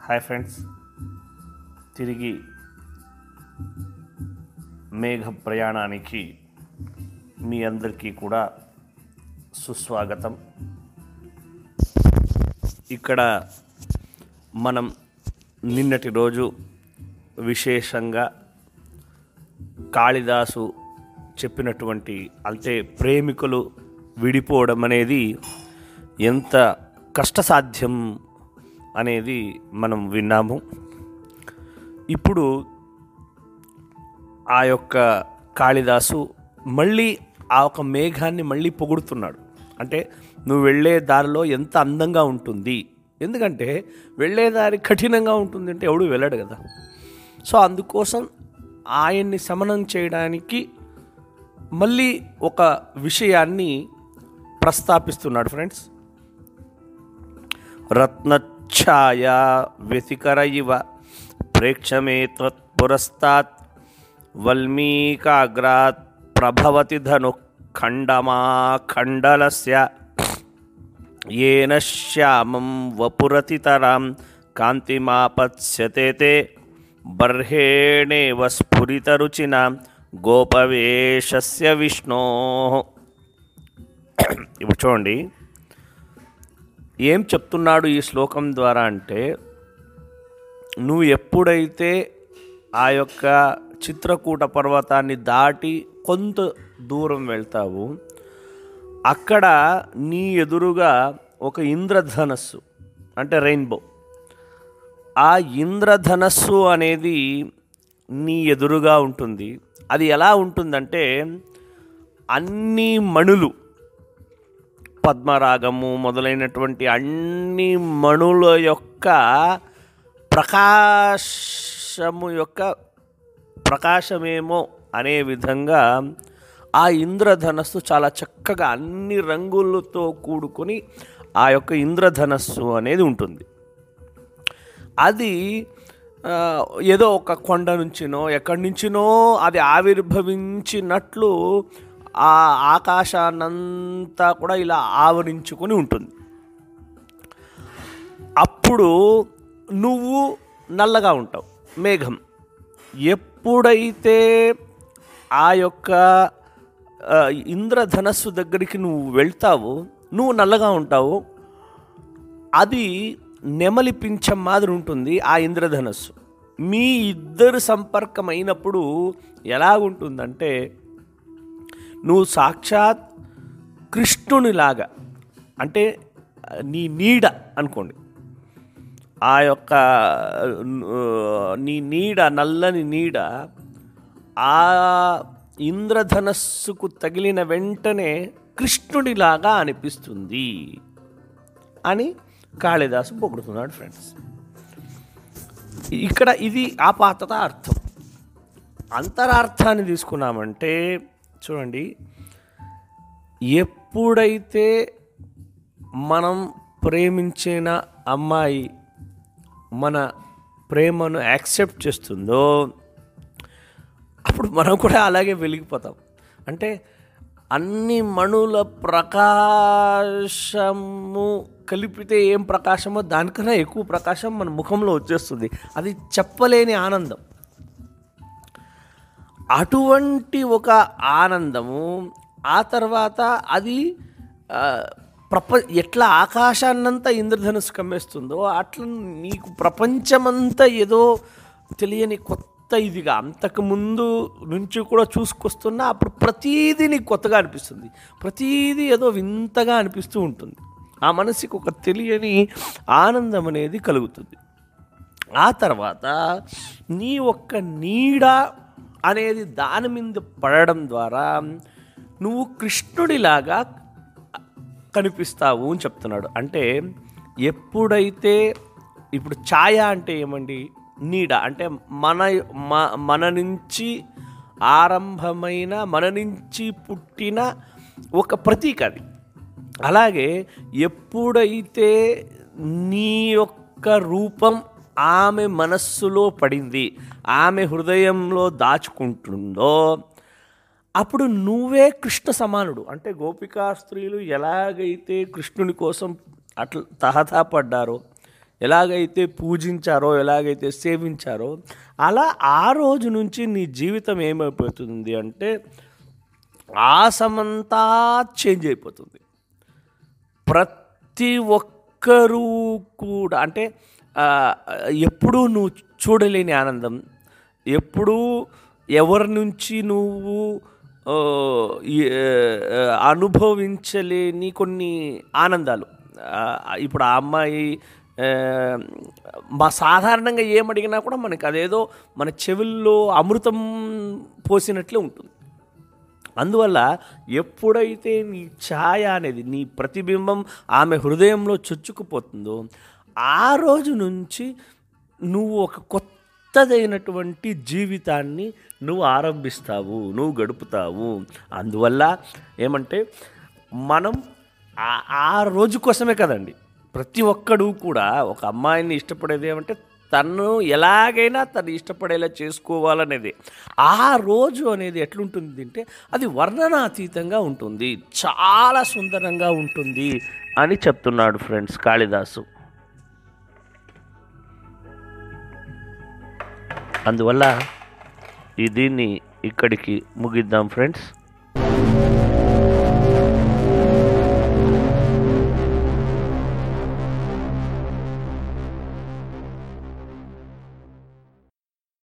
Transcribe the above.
Hi friends. తిరిగి మేఘ ప్రయాణానికి మీ అందరికీ కూడా సుస్వాగతం. ఇక్కడ మనం నిన్నటి రోజు విశేషంగా కాళిదాసు చెప్పినటువంటి అంటే ప్రేమికులు విడిపోవడం అనేది ఎంత కష్టసాధ్యం అనేది మనం విన్నాము. ఇప్పుడు ఆ యొక్క కాళిదాసు మళ్ళీ ఆ ఒక మేఘాన్ని మళ్ళీ పొగుడుతున్నాడు. అంటే నువ్వు వెళ్ళే దారిలో ఎంత అందంగా ఉంటుంది. ఎందుకంటే వెళ్ళే దారి కఠినంగా ఉంటుంది అంటే ఎవడు వెళ్ళడు కదా. సో అందుకోసం ఆయన్ని శమనం చేయడానికి మళ్ళీ ఒక విషయాన్ని ప్రస్తాపిస్తున్నాడు ఫ్రెండ్స్. రత్నఛాయా వ్యతికర ఇవ ప్రేక్షమే త్వత్పురస్తాత్ వల్మీకాగ్రాత్ ప్రభవతి ధను ఖండమాఖండలస్య ఏన శ్యామం వపురతితరాం కాంతిమాపత్స్యతే తే బర్హేణేవ స్ఫురితరుచిన గోపవేశస్య విష్ణో ఇప్పుడు చూడండి ఏం చెప్తున్నాడు ఈ శ్లోకం ద్వారా అంటే నువ్వు ఎప్పుడైతే ఆ యొక్క చిత్రకూట పర్వతాన్ని దాటి కొంత దూరం వెళ్తావు అక్కడ నీ ఎదురుగా ఒక ఇంద్రధనస్సు అంటే రెయిన్బో. ఆ ఇంద్రధనస్సు అనేది నీ ఎదురుగా ఉంటుంది. అది ఎలా ఉంటుందంటే అన్ని మణులు పద్మరాగము మొదలైనటువంటి అన్ని మణుల యొక్క ప్రకాశము యొక్క ప్రకాశమేమో అనే విధంగా ఆ ఇంద్రధనస్సు చాలా చక్కగా అన్ని రంగులతో కూడుకొని ఆ యొక్క ఇంద్రధనస్సు అనేది ఉంటుంది. అది ఏదో ఒక కొండ నుంచినో ఎక్కడి నుంచినో అది ఆవిర్భవించినట్లు ఆ ఆకాశాన్నంతా కూడా ఇలా ఆవరించుకొని ఉంటుంది. అప్పుడు నువ్వు నల్లగా ఉంటావు మేఘం. ఎప్పుడైతే ఆ యొక్క ఇంద్రధనస్సు దగ్గరికి నువ్వు వెళ్తావో నువ్వు నల్లగా ఉంటావు అది నెమలిపించం మాదిరి ఉంటుంది ఆ ఇంద్రధనస్సు. మీ ఇద్దరు సంపర్కం అయినప్పుడు ఎలాగుంటుందంటే నువ్వు సాక్షాత్ కృష్ణునిలాగా అంటే నీ నీడ అనుకోండి. ఆ యొక్క నీ నీడ నల్లని నీడ ఆ ఇంద్రధనస్సుకు తగిలిన వెంటనే కృష్ణుడిలాగా అనిపిస్తుంది అని కాళిదాసు పొగుడుతున్నాడు ఫ్రెండ్స్. ఇక్కడ ఇది ఆపాతత అర్థం. అంతరార్థాన్ని తీసుకున్నామంటే చూడండి. ఎప్పుడైతే మనం ప్రేమించిన అమ్మాయి మన ప్రేమను యాక్సెప్ట్ చేస్తుందో అప్పుడు మనం కూడా అలాగే వెలిగిపోతాం. అంటే అన్ని మణుల ప్రకాశము కలిపితే ఏం ప్రకాశమో దానికన్నా ఎక్కువ ప్రకాశం మన ముఖంలో వచ్చేస్తుంది. అది చెప్పలేని ఆనందం. అటువంటి ఒక ఆనందము ఆ తర్వాత అది ప్రప ఎట్లా ఆకాశాన్నంతా ఇంద్రధనుసు కమ్మేస్తుందో అట్లా నీకు ప్రపంచమంతా ఏదో తెలియని కొత్త ఇదిగా అంతకుముందు నుంచి కూడా చూసుకొస్తున్నా అప్పుడు ప్రతీది నీకు కొత్తగా అనిపిస్తుంది. ప్రతీది ఏదో వింతగా అనిపిస్తూ ఉంటుంది. ఆ మనసుకి ఒక తెలియని ఆనందం అనేది కలుగుతుంది. ఆ తర్వాత నీ ఒక్క నీడ అనేది దాని మీద పడడం ద్వారా నువ్వు కృష్ణుడిలాగా కనిపిస్తావు అని చెప్తున్నాడు. అంటే ఎప్పుడైతే ఇప్పుడు ఛాయ అంటే ఏమండి? నీడ. అంటే మన మ- మన నుంచి ఆరంభమైన మన నుంచి పుట్టిన ఒక ప్రతీక అది. అలాగే ఎప్పుడైతే నీ యొక్క రూపం ఆమె మనస్సులో పడింది ఆమె హృదయంలో దాచుకుంటుందో అప్పుడు నువ్వే కృష్ణ సమానుడు. అంటే గోపికా స్త్రీలు ఎలాగైతే కృష్ణుని కోసం అట్లా తహతాపడ్డారో ఎలాగైతే పూజించారో ఎలాగైతే సేవించారో అలా ఆ రోజు నుంచి నీ జీవితం ఏమైపోతుంది అంటే ఆసమంతా చేంజ్ అయిపోతుంది. ప్రతి ఒక్కరూ కూడా అంటే ఎప్పుడూ నువ్వు చూడలేని ఆనందం. ఎప్పుడూ ఎవరి నుంచి నువ్వు అనుభవించలేని కొన్ని ఆనందాలు. ఇప్పుడు ఆ అమ్మాయి మా సాధారణంగా ఏమడిగినా కూడా మనకి అదేదో మన చెవుల్లో అమృతం పోసినట్లే ఉంటుంది. అందువల్ల ఎప్పుడైతే నీ ఛాయ అనేది నీ ప్రతిబింబం ఆమె హృదయంలో చొచ్చుకుపోతుందో ఆ రోజు నుంచి నువ్వు ఒక కొత్తదైనటువంటి జీవితాన్ని నువ్వు ఆరంభిస్తావు నువ్వు గడుపుతావు. అందువల్ల ఏమంటే మనం ఆ- ఆ రోజు కోసమే కదండి. ప్రతి ఒక్కడు కూడా ఒక అమ్మాయిని ఇష్టపడేది ఏమంటే తను ఎలాగైనా తను ఇష్టపడేలా చేసుకోవాలనేది. ఆ రోజు అనేది ఎట్లుంటుంది అంటే అది వర్ణనాతీతంగా ఉంటుంది. చాలా సుందరంగా ఉంటుంది అని చెప్తున్నాడు ఫ్రెండ్స్ కాళిదాసు. అందువల్ల ఈ దీన్ని ఇక్కడికి ముగిద్దాం ఫ్రెండ్స్.